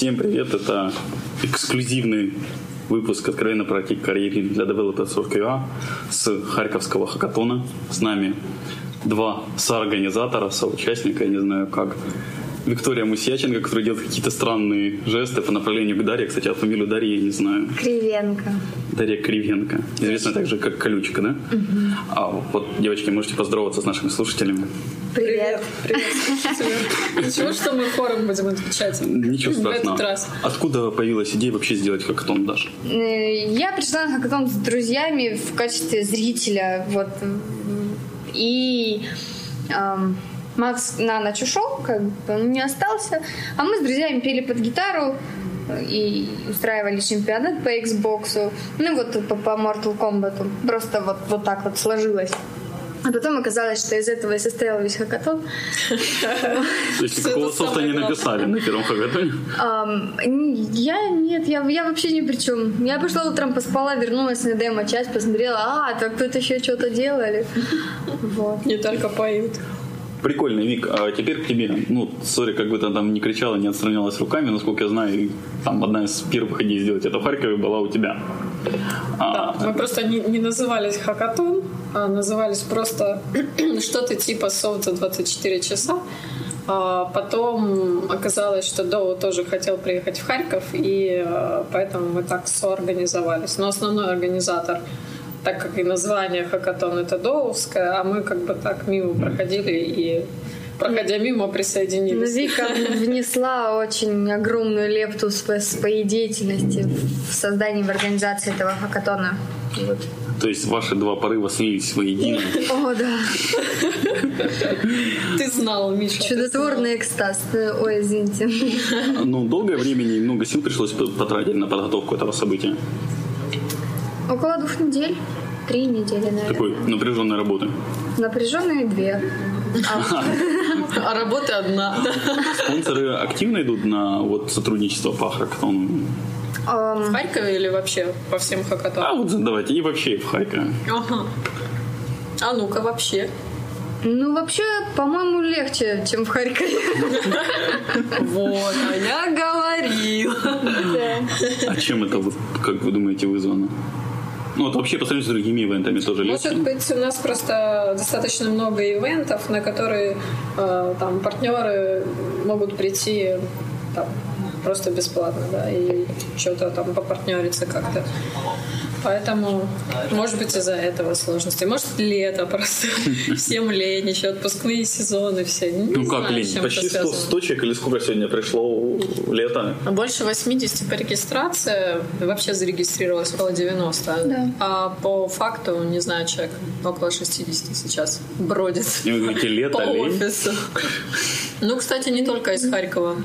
Всем привет, это эксклюзивный выпуск «Откровенно про карьере для девелоперов QA с Харьковского хакатона. С нами два соорганизатора, соучастника, я не знаю как. Виктория Мусяченко, которая делает какие-то странные жесты по направлению к Дарье. Кстати, а фамилию Дарьи я не знаю. Кривенко. Дарья Кривенко. Известная также как Колючка, да? Угу. А вот, девочки, можете поздороваться с нашими слушателями. Привет. Привет. Ничего, что мы хором будем отвечать? Ничего страшного. В этот раз. Откуда появилась идея вообще сделать хакатон, Даша? Я пришла на хакатон с друзьями в качестве зрителя. Вот. И эм, Макс на ночь ушел, как бы он не остался. А мы с друзьями пели под гитару и устраивали чемпионат по Xbox. Ну вот по, по Mortal Kombat. Просто вот, вот так вот сложилось. А потом оказалось, что из этого и состоял весь хакатон. То есть такого софта не написали на первом хакатоне? Я нет, я, я вообще ни при чем. Я пошла утром, поспала, вернулась на демо-часть, посмотрела, а, так тут еще что-то делали. Не только поют. Прикольно, Вик. А теперь к тебе. Ну, сори, как бы ты там не кричала, не отстранялась руками, насколько я знаю, там одна из первых идей сделать это в Харькове была у тебя. Да, мы просто не, не назывались хакатон, а назывались просто что-то типа софт за 24 часа. А потом оказалось, что Доу тоже хотел приехать в Харьков, и поэтому мы так соорганизовались. Но основной организатор так как и название хакатон это Доусское, а мы как бы так мимо проходили и проходя мимо присоединились. Вика внесла очень огромную лепту своей деятельности в создании в организации этого хакатона. Вот. То есть ваши два порыва слились воедино. О, да. Ты знал, Миша. Чудотворный экстаз. Ой, извините. Ну, долгое время и много сил пришлось потратить на подготовку этого события. Около двух недель. Три недели, наверное. Такой напряженной работы. Напряженные две. А, а работа одна. Спонсоры активно идут на вот сотрудничество по хакатону? Um, в Харькове или вообще по всем хакатонам? А вот давайте, и вообще в Харькове. Ага. А ну-ка вообще. Ну, вообще, по-моему, легче, чем в Харькове. Вот, а я говорила. А чем это, как вы думаете, вызвано? Ну, вот вообще по сравнению с другими ивентами тоже легче? Может быть, у нас просто достаточно много ивентов, на которые э, там партнеры могут прийти там, просто бесплатно, да, и что-то там попартнериться как-то. Поэтому, может быть, из-за этого сложности. Может, лето просто. Всем лень, еще отпускные сезоны все. Не ну знаю, как лень? Почти 100 точек или сколько сегодня пришло лето? Больше 80 по регистрации. Вообще зарегистрировалось около 90. Да. А по факту, не знаю, человек около 60 сейчас бродит. И вы говорите, лето, по лень? офису. Ну, кстати, не только из Харькова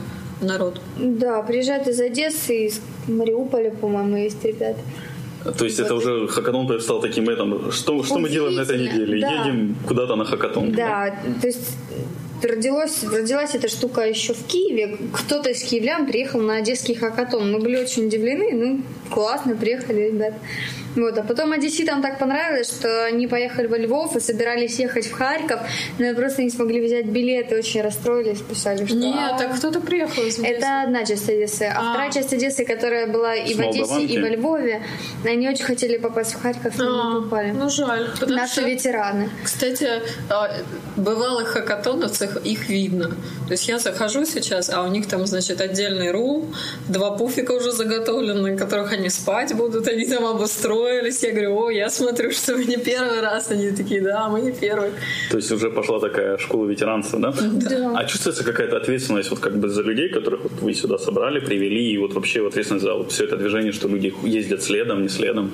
народ. Да, приезжают из Одессы, из Мариуполя, по-моему, есть ребята. То есть вот. это уже хакатон стал таким этим. Что, что мы делаем на этой неделе? Да. Едем куда-то на хакатон. Да, да, то есть родилась, родилась эта штука еще в Киеве. Кто-то из киевлян приехал на одесский хакатон. Мы были очень удивлены. Ну, классно, приехали, ребята. Вот, а потом одесситам так понравилось, что они поехали во Львов и собирались ехать в Харьков, но просто не смогли взять билеты, очень расстроились, писали, что... Нет, так кто-то приехал из Одессы. Это одна часть Одессы. А, а вторая часть Одессы, которая была и в Одессе, и во Львове, они очень хотели попасть в Харьков, но а, не попали. Ну, жаль. Наши что, ветераны. Кстати, бывалых хакатоновцев их видно. То есть я захожу сейчас, а у них там, значит, отдельный рум, два пуфика уже заготовлены, которых они спать будут, они там обустроены устроились. Я говорю, о, я смотрю, что вы не первый раз. Они такие, да, мы не первый. То есть уже пошла такая школа ветеранства, да? Да. А чувствуется какая-то ответственность вот как бы за людей, которых вот вы сюда собрали, привели, и вот вообще ответственность за вот все это движение, что люди ездят следом, не следом?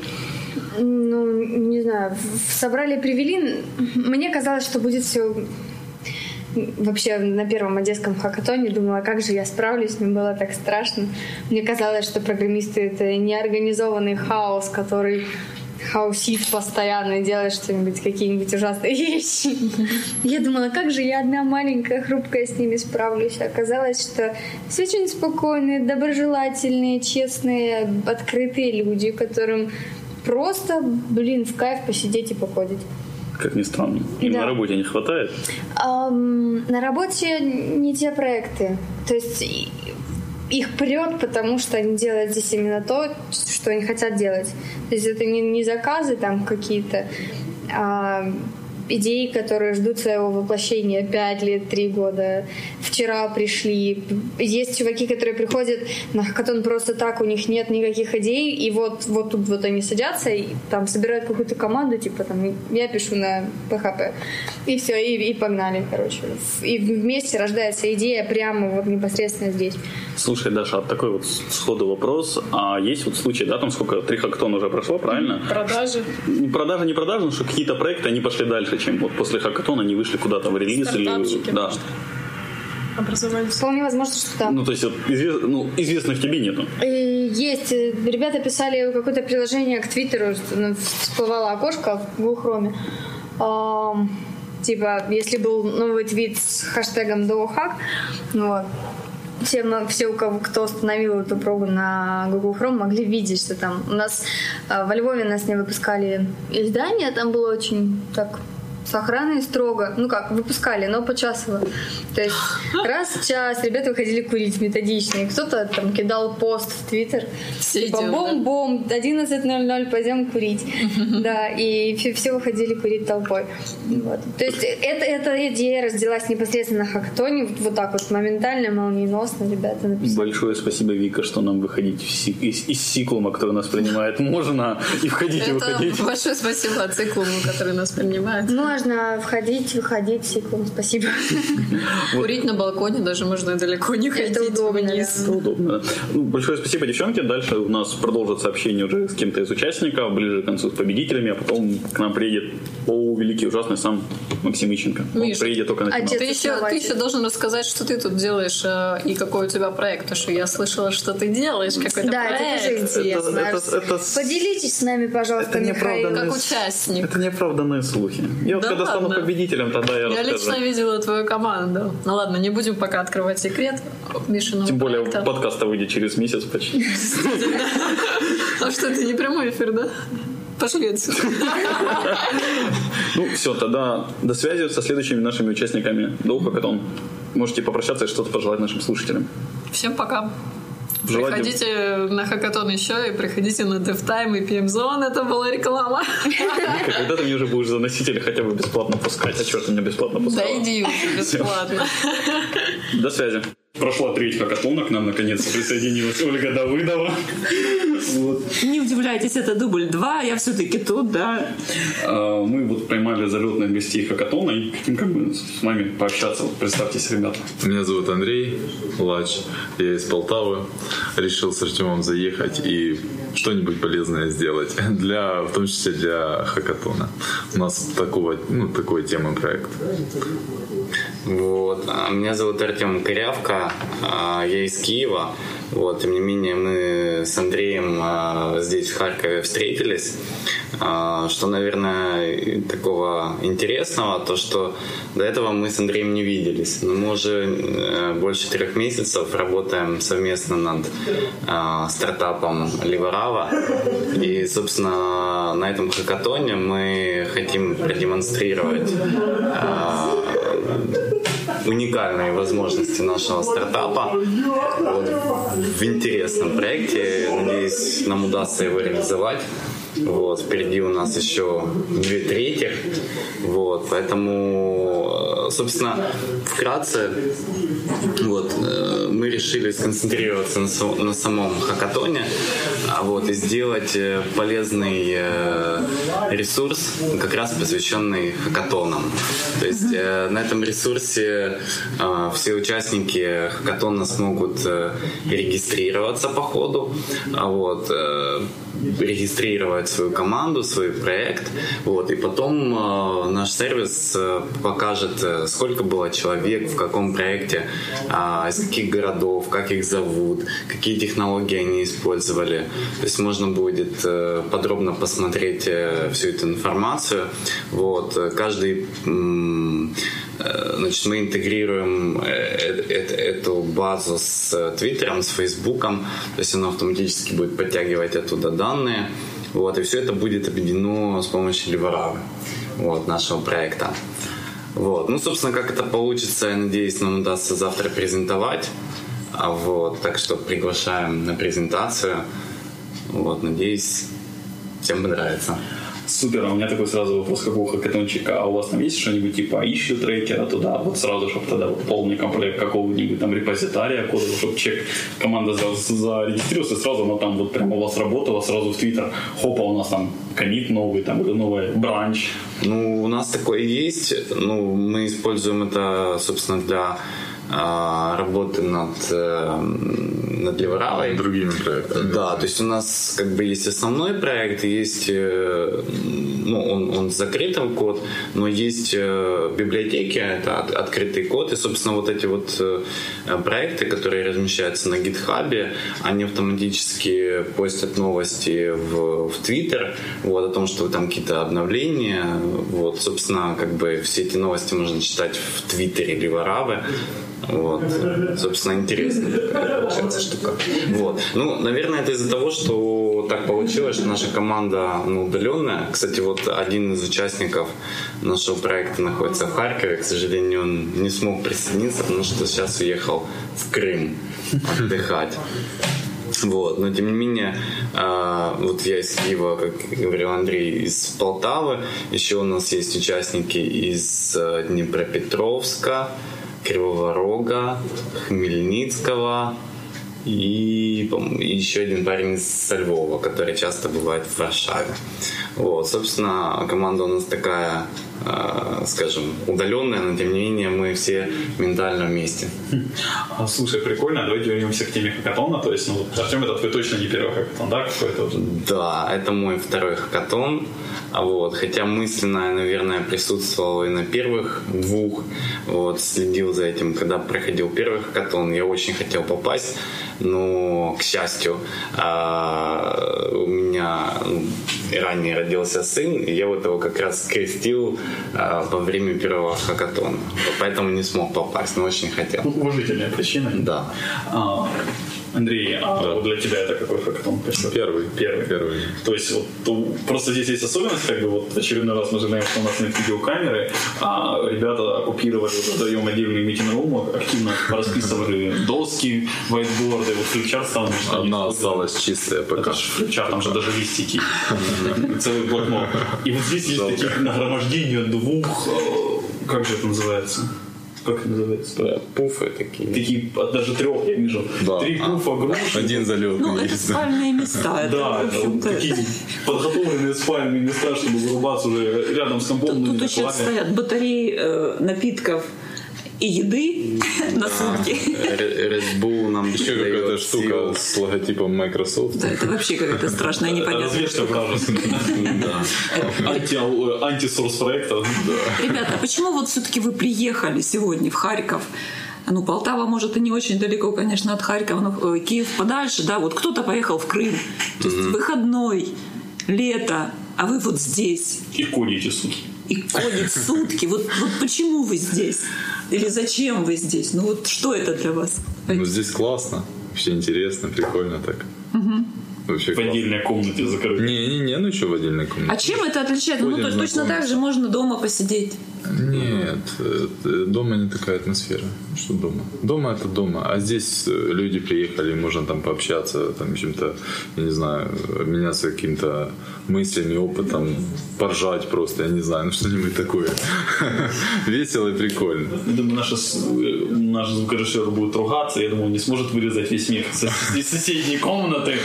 Ну, не знаю, собрали, привели. Мне казалось, что будет все вообще на первом одесском хакатоне думала, как же я справлюсь, мне было так страшно. Мне казалось, что программисты — это неорганизованный хаос, который хаусит постоянно и делает что-нибудь, какие-нибудь ужасные вещи. Я думала, как же я одна маленькая, хрупкая с ними справлюсь. Оказалось, что все очень спокойные, доброжелательные, честные, открытые люди, которым просто, блин, в кайф посидеть и покодить как ни странно. Им да. на работе не хватает? Um, на работе не те проекты. То есть их прет, потому что они делают здесь именно то, что они хотят делать. То есть это не, не заказы там какие-то, а идеи, которые ждут своего воплощения 5 лет, 3 года. Вчера пришли. Есть чуваки, которые приходят на хакатон просто так, у них нет никаких идей, и вот, вот тут вот они садятся и там собирают какую-то команду, типа там я пишу на PHP. И все, и, и погнали, короче. И вместе рождается идея прямо вот непосредственно здесь. Слушай, Даша, а такой вот сходу вопрос. А есть вот случаи, да, там сколько, три хактона уже прошло, правильно? Продажи. Продажи, не продажи, но что какие-то проекты, они пошли дальше, чем вот после хакатона они вышли куда-то в релиз или... Да. Образовались. Вполне возможно, что да. Ну, то есть вот, извест... ну, известных тебе нету. И есть. Ребята писали какое-то приложение к Твиттеру, ну, всплывало окошко в Google Chrome. Типа, если был новый твит с хэштегом DoHack, вот, все, все у кого, кто установил эту пробу на Google Chrome, могли видеть, что там у нас э, во Львове нас не выпускали издания, там было очень так с охраной строго. Ну как, выпускали, но почасово. То есть раз в час ребята выходили курить методично. И кто-то там кидал пост в Твиттер. Типа бом-бом, 11.00, пойдем курить. Да, и все выходили курить толпой. Вот. То есть это, эта идея родилась непосредственно на хактоне. Вот так вот моментально, молниеносно ребята написали. Большое спасибо, Вика, что нам выходить из, из циклума, который нас принимает, можно и входить, и выходить. Большое спасибо циклуму, который нас принимает. Ну, можно входить, выходить циклом. Спасибо. Курить на балконе даже можно далеко не ходить Это удобно, вниз. Это удобно. Ну, большое спасибо, девчонки. Дальше у нас продолжится общение уже с кем-то из участников, ближе к концу с победителями, а потом к нам приедет о великий ужасный сам Максим Ищенко. Он Миша, приедет только на финал. Ты еще, ты еще должен рассказать, что ты тут делаешь э, и какой у тебя проект. Потому что я слышала, что ты делаешь какой-то Да, это проект. тоже интересно. Это- это- это- Поделитесь с нами, пожалуйста, Это Михаил. Как участник. Это неоправданные слухи. Я вот Да когда стану ладно? победителем, тогда я, Я лично видела твою команду. Ну ладно, не будем пока открывать секрет Мишиного Тем более проекта. подкаста выйдет через месяц почти. А что, это не прямой эфир, да? Пошли отсюда. Ну, все, тогда до связи со следующими нашими участниками до Хакатон. Можете попрощаться и что-то пожелать нашим слушателям. Всем пока. Приходите на хакатон еще и приходите на DevTime и PM Zone. Это была реклама. Когда ты мне уже будешь заносить или хотя бы бесплатно пускать? А черт, ты меня бесплатно Да пускала? иди уже бесплатно. До связи. Прошла треть хакатона, к нам наконец присоединилась Ольга Давыдова. Вот. Не удивляйтесь, это дубль 2, я все-таки тут, да. А, Мы вот поймали залетных гостей хакатона и хотим как бы с вами пообщаться. Вот Представьтесь, ребята. Меня зовут Андрей Лач, я из Полтавы. Решил с Артемом заехать и что-нибудь полезное сделать, для, в том числе для хакатона. У нас такого, ну, такой темы проект. Вот. а, Меня зовут Артем Корявка, а, я из Киева. Вот, тем не менее, мы с Андреем а, здесь, в Харькове, встретились. Что, наверное, такого интересного, то, что до этого мы с Андреем не виделись. Но мы уже э, больше трех месяцев работаем совместно над стартапом Ливарава. И, собственно, на этом хакатоне мы хотим продемонстрировать уникальные возможности нашего стартапа вот, в интересном проекте. Надеюсь, нам удастся его реализовать. Вот, впереди у нас еще две трети. Вот, поэтому, э, собственно, вкратце, вот, э, мы решили сконцентрироваться на, на самом хакатоне, а вот, и сделать э, полезный ресурс, как раз посвященный хакатонам. То есть на этом ресурсе все участники хакатона смогут регистрироваться по ходу, а вот, регистрировать свою команду, свой проект, вот, и потом э, наш сервис э, покажет, э, сколько было человек, в каком проекте, а, из каких городов, как их зовут, какие технологии они использовали. То есть можно будет э, подробно посмотреть э, всю эту информацию. Вот, э, каждый э, Значит, мы интегрируем э, э, э, эту базу с э, Твиттером, с Фейсбуком, то есть оно автоматически будет подтягивать оттуда данные. Вот, и все это будет объединено с помощью Ливаравы, вот, нашего проекта. Вот. Ну, собственно, как это получится, я надеюсь, нам удастся завтра презентовать. А вот, так что приглашаем на презентацию. Вот, надеюсь, всем понравится. Супер, а у меня такой сразу вопрос, как у хакатончика. А у вас там есть что-нибудь типа ищу трекера туда, вот сразу, чтобы тогда вот полный комплект какого-нибудь там репозитария кодового, чтобы чек команда сразу зарегистрировался, сразу она там вот прямо у вас работала, сразу в Твиттер, хопа, у нас там комит новый, там или новый бранч. Ну, у нас такое есть. Ну, мы используем это, собственно, для работы над, э, над Леворавой. Другими проектами. Да, то есть у нас как бы есть основной проект, есть, э, ну, он, он с закрытым код, но есть э, библиотеки, это от- открытый код, и, собственно, вот эти вот проекты, которые размещаются на гитхабе, они автоматически постят новости в, в Twitter, вот, о том, что там какие-то обновления, вот, собственно, как бы все эти новости можно читать в Твиттере Леворавы, вот. Собственно, интересно получается штука. Вот. Ну, наверное, это из-за того, что так получилось, что наша команда ну, удаленная. Кстати, вот один из участников нашего проекта находится в Харькове. К сожалению, он не смог присоединиться, потому что сейчас уехал в Крым отдыхать. Вот. Но тем не менее, а, вот я из Киева, как говорил Андрей, из Полтавы. Еще у нас есть участники из э, Днепропетровска, Кривого Рога, Хмельницкого и, еще один парень со Львова, который часто бывает в Варшаве. Вот, собственно, команда у нас такая, скажем, удаленная, но тем не менее мы все ментально вместе. А, слушай, прикольно, давайте вернемся к теме хакатона, то есть, ну, Артем, это твой точно не первый хакатон, да, какой-то уже? Да, это мой второй хакатон. А Вот, хотя мысленно, я, наверное, присутствовал и на первых двух, вот, следил за этим, когда проходил первый хакатон, я очень хотел попасть, но, к счастью, а, у меня ну, ранее родился сын, и я вот его как раз крестил а, во время первого хакатона, поэтому не смог попасть, но очень хотел. Уважительная причина. Да. Андрей, а вот для тебя это какой хакатон? Первый. Первый. Первый. То есть вот то- просто здесь есть особенность, как бы вот очередной раз мы знаем, что у нас нет видеокамеры, а ребята оккупировали вот вдвоем отдельный митинг-рум, активно расписывали доски, вайтборды, вот флипчарт что Одна осталась чистая пока. Это же флипчарт, там же даже листики, целый блокнот. И вот здесь есть такие нагромождения двух, э, как же это называется? Как это называется? Пуфы такие. Такие, даже трех я вижу. Да. Три пуфа груши. Один залет Ну, это спальные места. Да, такие подготовленные спальные места, чтобы вырубаться уже рядом с компом. ну, Тут еще клаве. стоят батареи э, напитков и еды на сутки. Red Bull нам Еще какая-то штука с логотипом Microsoft. Да, это вообще какая-то страшная непонятная вражеская. Анти- Антисорс проекта. Ребята, почему вот все-таки вы приехали сегодня в Харьков? Ну, Полтава, может, и не очень далеко, конечно, от Харькова, но э, Киев подальше, да, вот кто-то поехал в Крым. То есть выходной, лето, а вы вот здесь. И ходите сутки. И ходит сутки. Вот, вот почему вы здесь? Или зачем вы здесь? Ну вот что это для вас? Ну, здесь классно. Вообще интересно, прикольно так. Вообще В классно. отдельной комнате закрыты. Не-не-не, ну что в отдельной А комнате? чем это отличается? Ну, то есть Ходим, точно так же можно дома посидеть. Нет, э, дома не такая атмосфера. Что дома? Дома это дома, а здесь э, люди приехали, можно там пообщаться, там чем-то, я не знаю, обменяться каким-то мыслями, опытом, поржать просто, я не знаю, ну что-нибудь такое. Весело и прикольно. Я думаю, наш, наш звукорежиссер будет ругаться, я думаю, он не сможет вырезать весь смех со- из соседней комнаты,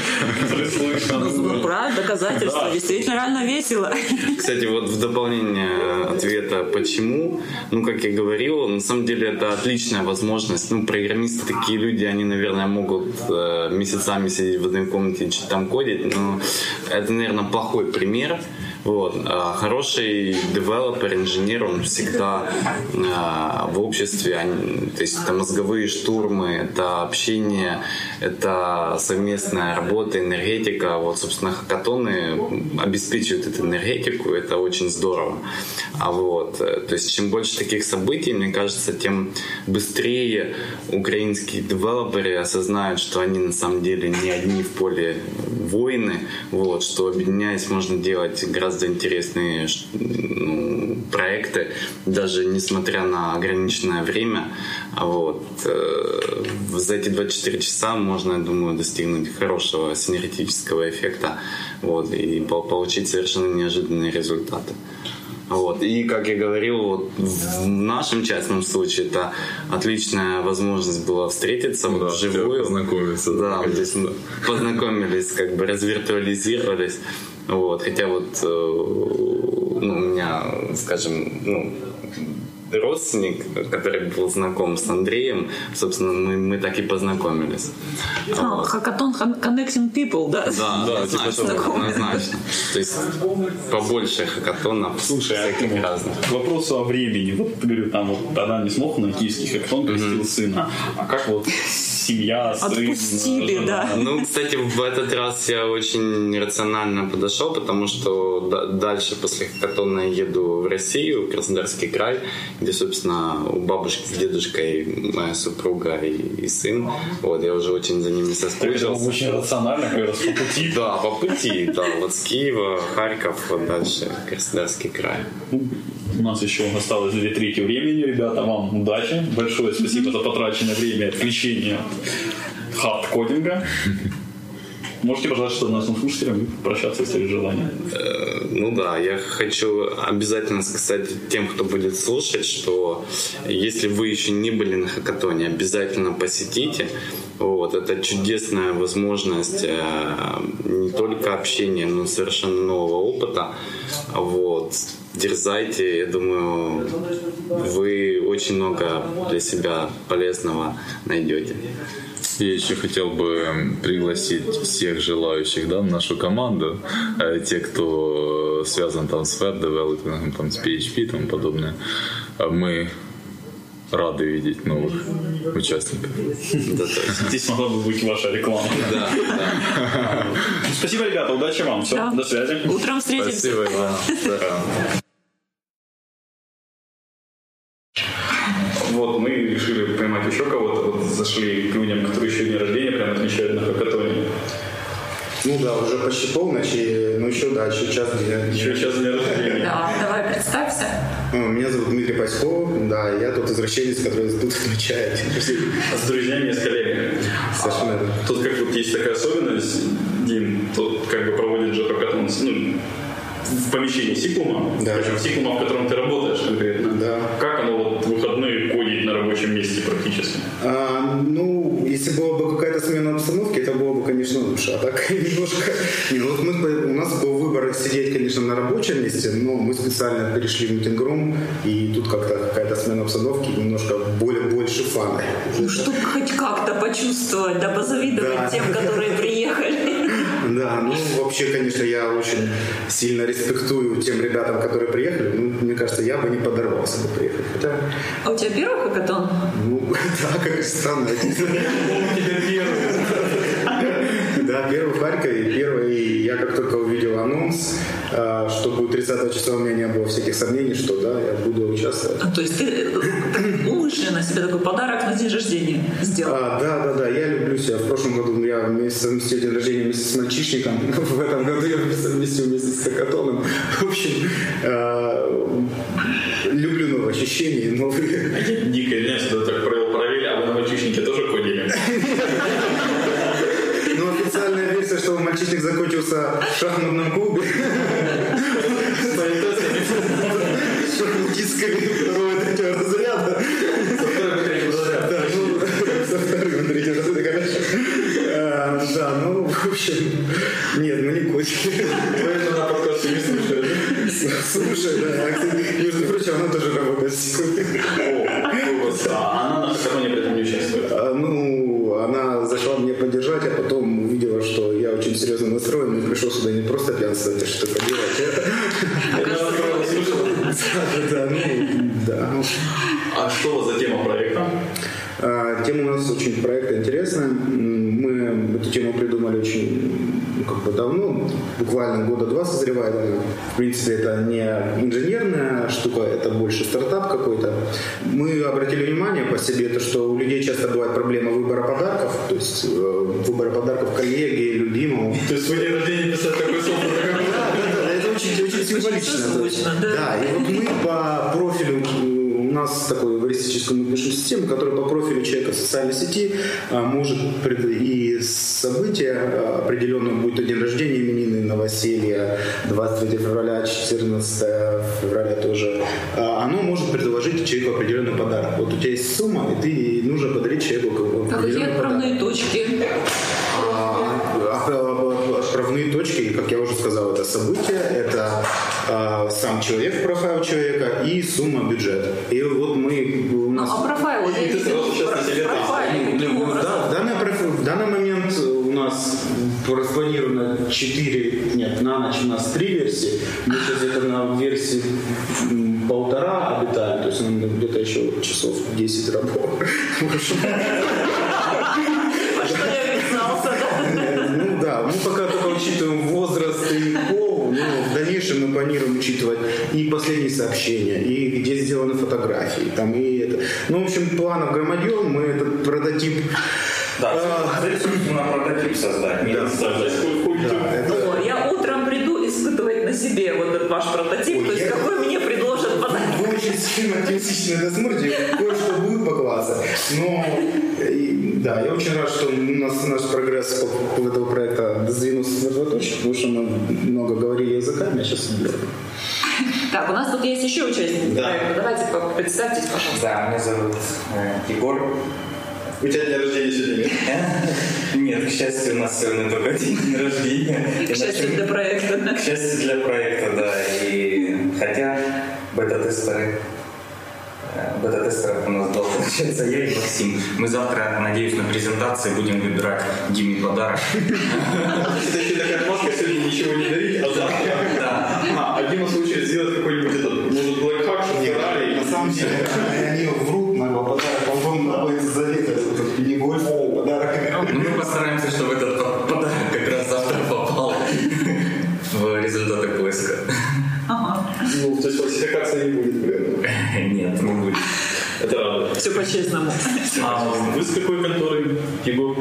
который слышно. Ну, правда, доказательство. Действительно, реально весело. Кстати, вот в дополнение ответа «почему?», ну, как я говорил, на самом деле это отличная возможность. Ну, программисты такие люди, они, наверное, могут э, месяцами сидеть в одной комнате и что-то там кодить, но это, наверное, плохой пример. Вот. А хороший девелопер, инженер, он всегда а, в обществе, они- то есть это мозговые штурмы, это общение, это совместная работа, энергетика. Вот, собственно, хакатоны обеспечивают эту энергетику, это очень здорово. А вот, э, то есть чем больше таких событий, мне кажется, тем быстрее украинские девелоперы осознают, что они на самом деле не одни в поле воины, вот, что объединяясь можно делать гораздо гораздо интересные ну, проекты, даже несмотря на ограниченное время. Вот. Э, за эти 24 часа можно, я думаю, достигнуть хорошего синергетического эффекта вот, и получить совершенно неожиданные результаты. Вот. И, как я говорил, вот в нашем частном случае это отличная возможность была встретиться да, вживую. Познакомиться. Да, да. здесь познакомились, как бы развиртуализировались. Вот. Хотя вот э, ну, у меня, скажем, ну, родственник, который был знаком с Андреем, собственно, мы, мы так и познакомились. А, хакатон Connecting People, да? Да, да однозначно, типа однозначно. То есть побольше хакатонов Слушай, а всяких а, разных. К вопросу о времени. Вот, говорю, там вот тогда не смог на киевский хакатон крестил mm-hmm. сына. А как вот семья, сын? Отпустили, жена? да. Ну, кстати, в этот раз я очень рационально подошел, потому что дальше после хакатона я еду в Россию, в Краснодарский край, где, собственно, у бабушки с дедушкой моя супруга и, и сын. Вот, я уже очень за ними соскучился. Это очень рационально, как раз по пути. Да, по пути, да. Вот с Киева, Харьков, вот дальше Краснодарский край. У нас еще осталось две трети времени, ребята. Вам удачи. Большое спасибо за потраченное время отвлечение хард-кодинга. Можете, пожалуйста, нашим слушателям прощаться, если есть желание. Э, ну да, я хочу обязательно сказать тем, кто будет слушать, что если вы еще не были на хакатоне, обязательно посетите. Вот, это чудесная возможность э, не только общения, но совершенно нового опыта. Вот. Дерзайте, я думаю, вы очень много для себя полезного найдете. Я еще хотел бы пригласить всех желающих да, в нашу команду, э, те, кто связан там с веб-девелопингом, там, с PHP и тому подобное. А мы рады видеть новых участников. Здесь могла бы быть ваша реклама. Да, Спасибо, ребята, удачи вам. Все, до связи. Утром встретимся. Спасибо, Иван. Еще кого-то, вот зашли к людям, которые еще день рождения прямо отмечают на хакатоне. Ну да, уже почти полночь, и, ну еще, да, еще час дня. Еще час дня рождения. Да, давай представься. Ну, меня зовут Дмитрий Паськов, да, я тот извращенец, который тут отмечает. А с друзьями и с коллегами. Совершенно верно. Тут как вот есть такая особенность, Дим, тут как бы проводит же хакатон, ну, в помещении Сиклума, да. причем Сиклума, в котором ты работаешь конкретно. Да. Как оно вот в выходные кодить на рабочем месте практически? А, ну, если была бы какая-то смена обстановки, это было бы, конечно, лучше. А так немножко... Не, ну, вот мы, у нас был выбор сидеть, конечно, на рабочем месте, но мы специально перешли в митинг-рум, и тут как-то какая-то смена обстановки, немножко более, больше фана. Ну, чтобы хоть как-то почувствовать, да, позавидовать да. тем, которые приехали. Да, ну вообще, конечно, я очень сильно респектую тем ребятам, которые приехали. Ну, мне кажется, я бы не подорвался бы приехать. Хотя... А у тебя первый хакатон? Ну, да, как странно. Да, первый в Харькове, первый, я как только увидел анонс, а, что будет 30 числа, у меня не было всяких сомнений, что да, я буду участвовать. А, то есть ты э, умышленно себе такой подарок на день рождения сделал? А, да, да, да, я люблю себя. В прошлом году я вместе совместил день рождения вместе с мальчишником, в этом году я совместил вместе с хакатоном. В общем, а, люблю новые ощущения, новые... Дико, извиняюсь, это так провел параллель, а вы на мальчишнике тоже ходили? Ну, официальная версия, что мальчишник закончился в шахматном клубе. Шахматистками второго третьего разряда. Со второго третьего разряда. Да, ну, со второго третьего разряда, конечно. А, да, ну, в общем, нет, мы не котики. Поэтому на подкасте не слушали. Слушай, да, а, между прочим, она тоже работает сегодня. О, а она на хакатоне при этом не участвует? А, ну, она зашла мне поддержать, а потом увидела, что я очень серьезно настроен и пришел сюда не пьянствовать, а что-то делать. Да, ну, да. А что за тема проекта? А, тема у нас очень проекта интересная. Мы эту тему придумали очень ну, как бы давно, буквально года два созревает. В принципе, это не инженерная штука, это больше стартап какой-то. Мы обратили внимание по себе, то, что у людей часто бывает проблема выбора подарков, то есть э, выбора подарков коллеге, любимому. То есть вы день рождения писать такой софт, это очень, очень символично. да. Да, и вот мы по профилю нас такой эвристическую мы пишем систему, которая по профилю человека в социальной сети а, может и события а, определенные, будь то день рождения, именины, новоселье, 23 февраля, 14 февраля тоже, а, оно может предложить человеку определенный подарок. Вот у тебя есть сумма, и ты нужно подарить человеку определенный подарок. отправные точки? А, а, точки, как я уже сказал, это события, это а, сам человек, профайл человека и сумма бюджета. И вот мы у Ну, нас... а профайл, я видела, профайл? Да, в данный, в данный момент у нас распланировано 4, нет, на ночь у нас 3 версии. Мы сейчас где-то на версии полтора обитаем, то есть где-то еще часов 10 работы. Планируем учитывать и последние сообщения, и где сделаны фотографии, там и это. Ну, в общем, планов громадье, мы этот прототип... Да, а, цель, собственно, прототип создать. Не Да. создать да, это- я утром приду испытывать на себе вот этот ваш прототип, Ой, то есть я- какой мне предложат подарок. Вы очень сильно смотрите, кое-что будет по классу. Но да, я очень рад, что у нас наш прогресс по, по этого проекта сдвинулся на два точки, потому что мы много говорили языками, а сейчас. Так, у нас тут есть еще участники Да. проекта. Давайте представьтесь, пожалуйста. Да, меня зовут э, Егор. У тебя день рождения сегодня нет? Нет, к счастью, у нас сегодня только день рождения. К счастью для проекта. К счастью для проекта, да. И хотя бета-тестеры бета-тестеров у нас должен начаться я и Максим. Мы завтра, надеюсь, на презентации будем выбирать Диме подарок. Это такая сегодня ничего не дарить, а завтра. Это радует. Все по-честному. А вы с какой конторы, Егор?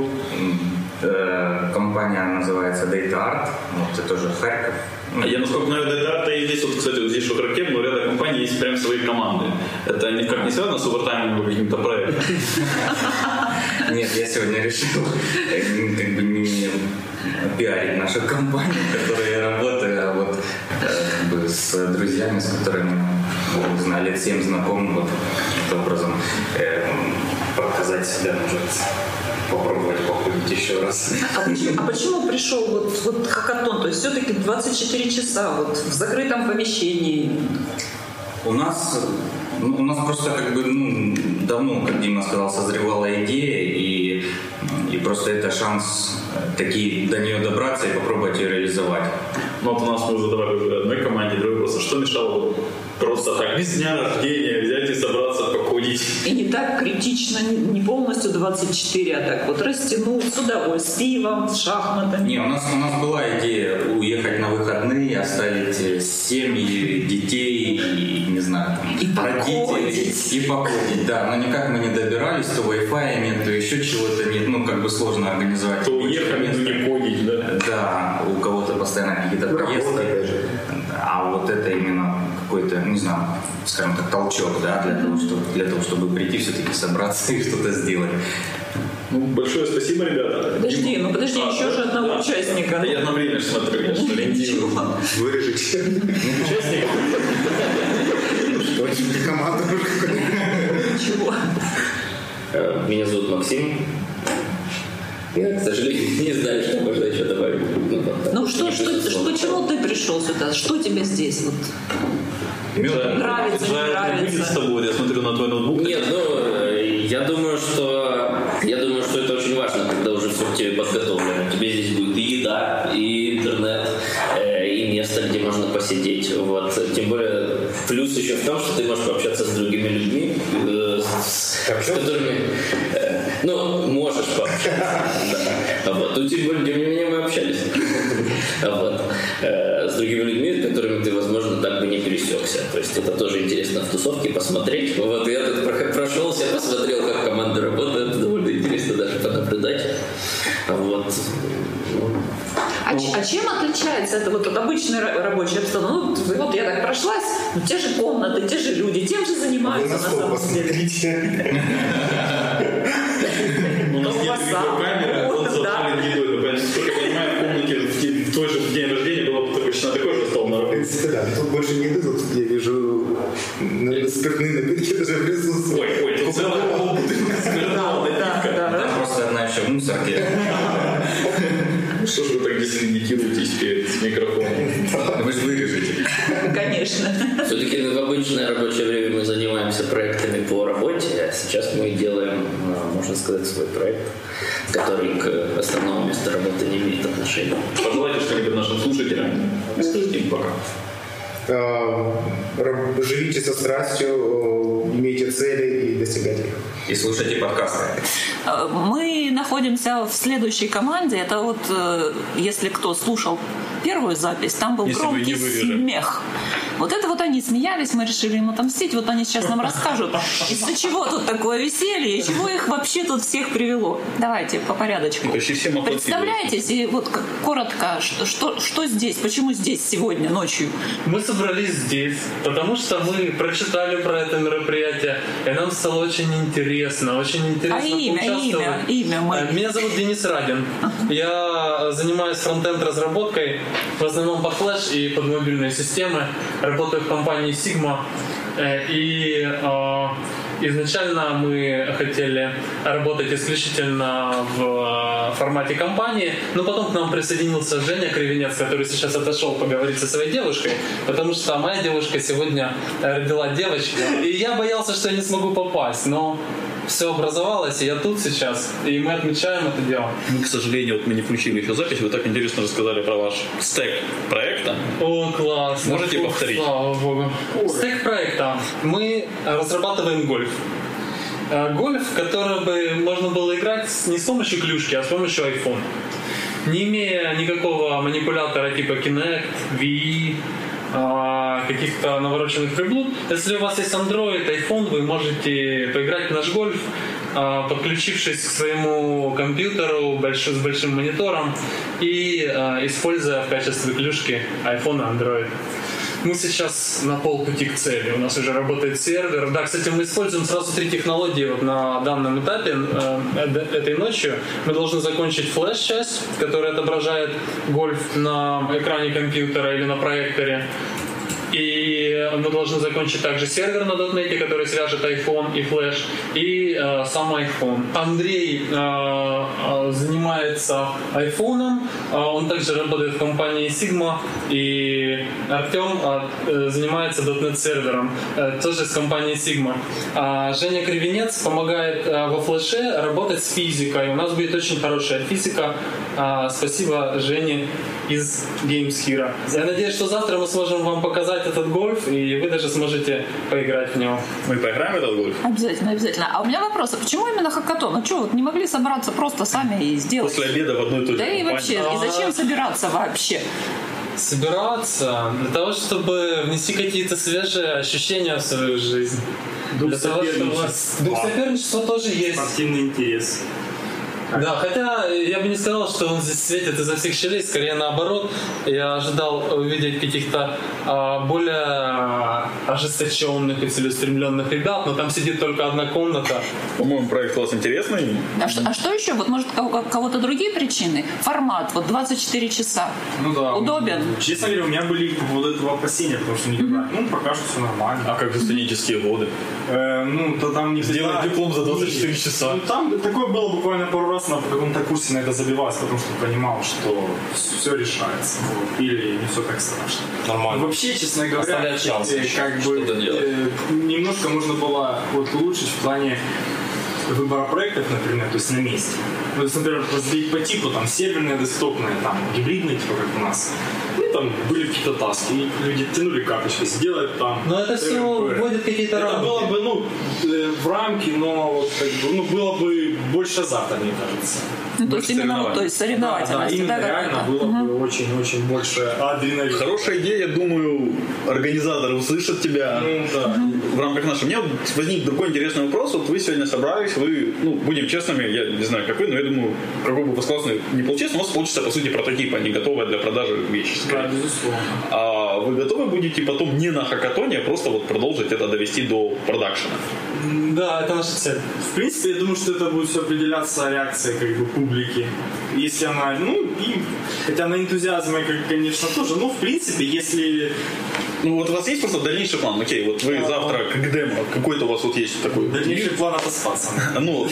Э, Компания называется Data Art. Вот это тоже Харьков. А Я, насколько знаю, это и здесь, вот, кстати, вот здесь что характерно, у ряда компаний есть прям свои команды. Это никак не связано с овертаймом или каким-то проектом. Нет, я сегодня решил э, как бы не пиарить нашу компанию, в которой я работаю, а вот э, как бы с друзьями, с которыми ну, знаю, лет 7 знаком, вот таким образом э, показать себя, может, попробовать похудеть еще раз. А почему, а почему пришел вот, вот хакатон? То есть все-таки 24 часа вот в закрытом помещении. У нас, ну, у нас просто как бы ну, давно, как Дима сказал, созревала идея, и, и просто это шанс э, таки до нее добраться и попробовать ее реализовать. Ну вот у нас мы уже давали уже одной команде, другой просто, что мешало просто так, без дня рождения взять и собраться покурить. И не так критично, не полностью 24, а так вот растянуть с удовольствием, с пивом, с шахматами. Не, у нас, у нас была идея уехать на выходные, оставить семьи, детей и, не знаю, И родителей. И покодить, да. Но никак мы не добирались, то Wi-Fi нет, то еще чего-то нет. Ну, как бы сложно организовать. То уехали, но не ходить, да? Да, у кого-то постоянно какие-то поездки. А вот это именно какой-то, не знаю, скажем так, толчок, да, для того, чтобы, для того, чтобы прийти все-таки собраться и что-то сделать. Ну, большое спасибо, ребята. Подожди, ну подожди, А, еще же одного да. участника. Да я на время смотрю, я что ленивый. Вырежете. Участник. Что, команда? Чего? Э, Меня зовут Максим. Я, к сожалению, не знаю, что можно еще добавить. Ну, Ну что, что, что, почему ты пришел сюда? Что тебе здесь вот? Нравится, не нравится. будет с тобой, я смотрю на твой ноутбук. Нет, ну, э, я думаю, что я думаю, что это очень важно, когда уже все к тебе подготовлено. Тебе здесь будет и еда, и интернет, э, и место, где можно посидеть. Вот. Тем более, плюс еще в том, что ты можешь пообщаться с другими людьми, э, с, с которыми... ну, можешь пообщаться. Да. Вот. Ну, тем более, не менее, мы общались. Вот. Э, С другими людьми, с которыми ты, возможно, так бы не пересекся. То есть это тоже интересно в тусовке посмотреть. Вот я тут прошелся, посмотрел, как команда работает. Довольно интересно даже понаблюдать. Вот. А А, ч- а чем отличается это вот от обычной ра- рабочей обстановки? Ну, вот я так прошлась, ну, те же комнаты, те же люди, тем же Вы занимаются на на стол самом деле. У нас нет Колбаса. видеокамеры, он Да. завален едой. Понятно, Насколько я понимаю, в комнате в твой же день рождения было бы точно такой же стол на принципе, да. Тут больше не еды, тут я вижу наверное, спиртные напитки даже присутствуют. Ой, ой, тут целая полбутылка смертного напитка. Да, просто одна еще в мусорке. Что ж вы так дезинвитируетесь перед микрофоном? Вы же вырежете. Конечно. Все-таки в обычное рабочее время мы занимаемся проектами по работе, а сейчас мы делаем, можно сказать, свой проект, который к основному месту работы не имеет отношения. Пожелайте что-нибудь нашим слушателям. Скажите им пока. Э, Живите со страстью, э, имейте цели и достигайте их. И слушайте подкасты. Э, Мы находимся в следующей команде. Это вот, если кто слушал первую запись, там был Если громкий смех. Вот это вот они смеялись, мы решили им отомстить. Вот они сейчас нам расскажут, из-за чего тут такое веселье и чего их вообще тут всех привело. Давайте по порядочку. Почти. Представляетесь и вот коротко, что, что, что здесь, почему здесь сегодня ночью? Мы собрались здесь, потому что мы прочитали про это мероприятие, и нам стало очень интересно, очень интересно А имя, имя, имя мы. Э, Меня зовут Денис Радин. Я занимаюсь фронтенд разработкой, в основном под Flash и под мобильные системы. Работаю в компании Sigma. Э, И э, изначально мы хотели работать исключительно в э, формате компании, но потом к нам присоединился Женя Кривенец, который сейчас отошел поговорить со своей девушкой, потому что моя девушка сегодня родила девочку, и я боялся, что я не смогу попасть, но все образовалось, и я тут сейчас, и мы отмечаем это дело. Мы, к сожалению, вот мы не включили еще запись. Вы так интересно рассказали про ваш стек проекта. О, классно. Можете Фух, повторить? Слава богу. Стек проекта. Мы разрабатываем гольф. Э, Гольф, в который бы можно было играть не с помощью клюшки, а с помощью iPhone. Не имея никакого манипулятора типа Kinect, Wii, каких-то навороченных приблуд. Если у вас есть Android, iPhone, вы можете поиграть в наш гольф, а, подключившись к своему компьютеру с большим монитором и а, используя в качестве клюшки iPhone и Android. Мы сейчас на полпути к цели. У нас уже работает сервер. Да, кстати, мы используем сразу три технологии вот на данном этапе. Э, Этой ночью мы должны закончить флеш-часть, которая отображает гольф на экране компьютера или на проекторе. И мы должны закончить также сервер на .NET, который свяжет iPhone и Flash, и э, сам iPhone. Андрей э, э, занимается iPhone, э, он также работает в компании Sigma, и Артем э, занимается .NET сервером, э, тоже с компании Sigma. А Женя Кривенец помогает э, во флеше работать с физикой. У нас будет очень хорошая физика. А, Спасибо Жене из Games Hero. Я надеюсь, что завтра мы сможем вам показать этот гольф, и вы даже сможете поиграть в него. Мы поиграем в этот гольф? Обязательно, обязательно. А у меня вопрос, а почему именно хакатон? А что, вот не могли собраться просто сами и сделать? После обеда в одной и той же Да и компании. вообще, и зачем собираться вообще? Собираться для того, чтобы внести какие-то свежие ощущения в свою жизнь. Дух для того, чтобы... соперничества. Дух соперничества тоже есть. Спортивный интерес. Да, хотя я бы не сказал, что он здесь светит изо всех щелей, скорее наоборот. Я ожидал увидеть каких-то а, более ожесточенных и целеустремленных ребят, но там сидит только одна комната. По-моему, проект у вас интересный. А что, а что еще? Вот может у кого- кого-то другие причины? Формат, вот 24 часа. Ну да. Удобен? Честно говоря, у меня были по поводу этого опасения, потому что никогда. Ну, пока что все нормально. А как же студенческие годы? Э, ну, то там не Сделать диплом за 24 Нет. часа. Ну, там такое было буквально пару раз на каком-то курсе на это забивался, потому что понимал, что все решается. Вот. Или не все так страшно. Нормально. Вообще, честно говоря, шанс э, как бы э, немножко можно было вот улучшить в плане выбора проектов, например, то есть на месте. Ну, то есть, например, разделить по типу, там, серверные, десктопные, там, гибридные, типа, как у нас. Ну, там были какие-то таски, и люди тянули карточки, сделают там. Но это все вводит какие-то Это рамки. было бы, ну, э, в рамки, но вот, как бы, ну, было бы больше азарта, мне кажется. Ну, то есть именно то есть Да, соревновательность, именно да, реально какая-то? было Мгм. бы очень-очень больше адреналина. Хорошая идея, думаю, организаторы услышат тебя в рамках нашего. У меня вот возник другой интересный вопрос. Вот вы сегодня собрались, вы, ну, будем честными, я не знаю, как вы, но я думаю, какой бы у вас классный не получился, у вас получится, по сути, прототип, а не готовая для продажи вещь. Да, безусловно. А вы готовы будете потом не на хакатоне, а просто вот продолжить это довести до продакшена? Да, это наша цель. В принципе, я думаю, что это будет все определяться реакцией как бы публики. Если она, ну, и, хотя на энтузиазме, конечно, тоже, но в принципе, если Ну вот у вас есть просто дальнейший план? Окей, вот вы завтра как демо, какой-то у вас вот есть такой... дальнейший план отоспаться. Ну,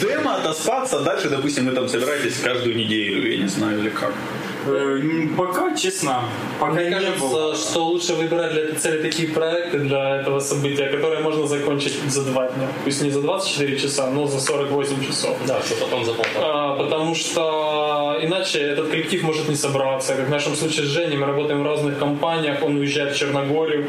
демо, отоспаться, дальше, допустим, вы там собираетесь каждую неделю, я не знаю, или как. Э, Пока, честно, пока Мне не кажется, было. что лучше выбирать для этой цели такие проекты для этого события, которые можно закончить за два дня. Пусть не за 24 часа, но за 48 часов. Да, что потом за полтора. А, потому что иначе этот коллектив может не собраться. Как в нашем случае с Женей, мы работаем в разных компаниях, он уезжает в Черногорию,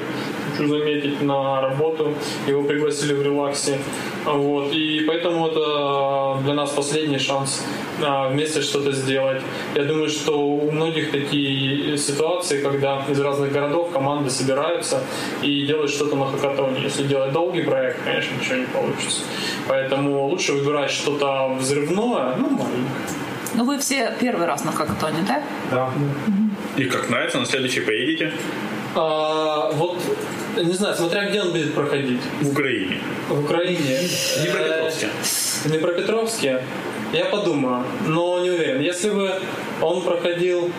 хочу заметить, на работу, его пригласили в релаксе. Вот. И поэтому это для нас последний шанс вместе что-то сделать. Я думаю, что у многих такие ситуации, когда из разных городов команды собираются и делают что-то на хакатоне. Если делать долгий проект, конечно, ничего не получится. Поэтому лучше выбирать что-то взрывное, ну, маленькое. Ну, вы все первый раз на хакатоне, да? Да. И как нравится, на следующий поедете А, вот, не знаю, смотря где он будет проходить. в Украине. В Украине. В Днепропетровске. Э, В Днепропетровске. Я подумаю, но не уверен. Если бы он проходил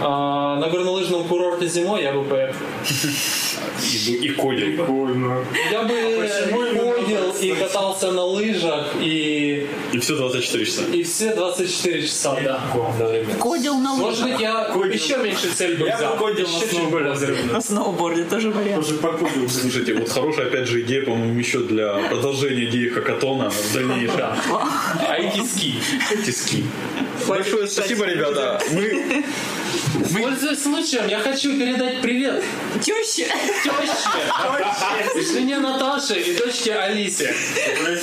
а, на горнолыжном курорте зимой, я бы поехал. И. Прикольно. Я бы ходил и катался на лыжах, и, И все 24 часа. и все 24 часа, да. Кодил на Может быть, я еще меньше цель бы Я взял. бы кодил на Еще сноуборде. На сноуборде тоже вариант. Тоже покурил. Слушайте, вот хорошая, опять же, идея, по-моему, еще для продолжения идеи хакатона в дальнейшем. А эти ски. Большое спасибо, ребята. Мы Пользуясь случаем, я хочу передать привет Теща. теще, жене Наташе и дочке Алисе.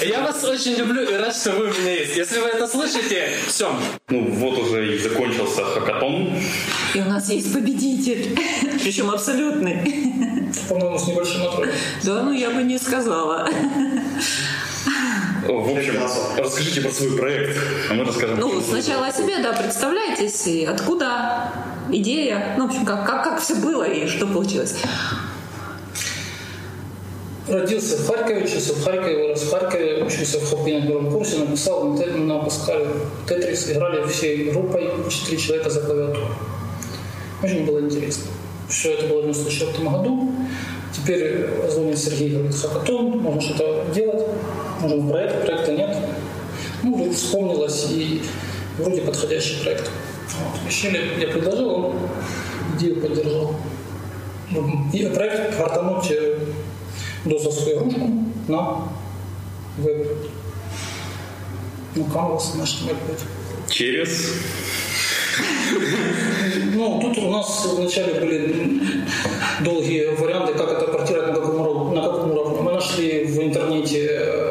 Я вас очень люблю и рад, что вы у меня есть. Если вы это слышите, все. Ну вот уже и закончился хакатон. И у нас есть победитель. Причем абсолютный. По-моему, с небольшим отрывом. Да, ну я бы не сказала. В общем, расскажите про свой проект, а мы расскажем. Ну, сначала о себе, да, представляйтесь, и откуда идея, ну, в общем, как, как, как все было и что получилось. Родился в Харькове, учился в Харькове, вырос в Харькове, учился в Хопе на первом курсе, написал на Паскале Тетрис, играли всей группой, четыре человека за клавиатуру. Очень было интересно. Все это было в 94 году. Теперь звонит Сергей, говорит, хакатон, можно что-то делать, нужен проект, проекта нет. Ну, вспомнилось, и вроде подходящий проект. Вот. Решили, я предложил, он идею поддержал. И проект фартануть э, дозовскую игрушку на веб. Ну, Canvas, на HTML5. Через Ну, тут у нас вначале были долгие варианты, как это портировать, на каком, на каком уровне. Мы нашли в интернете э,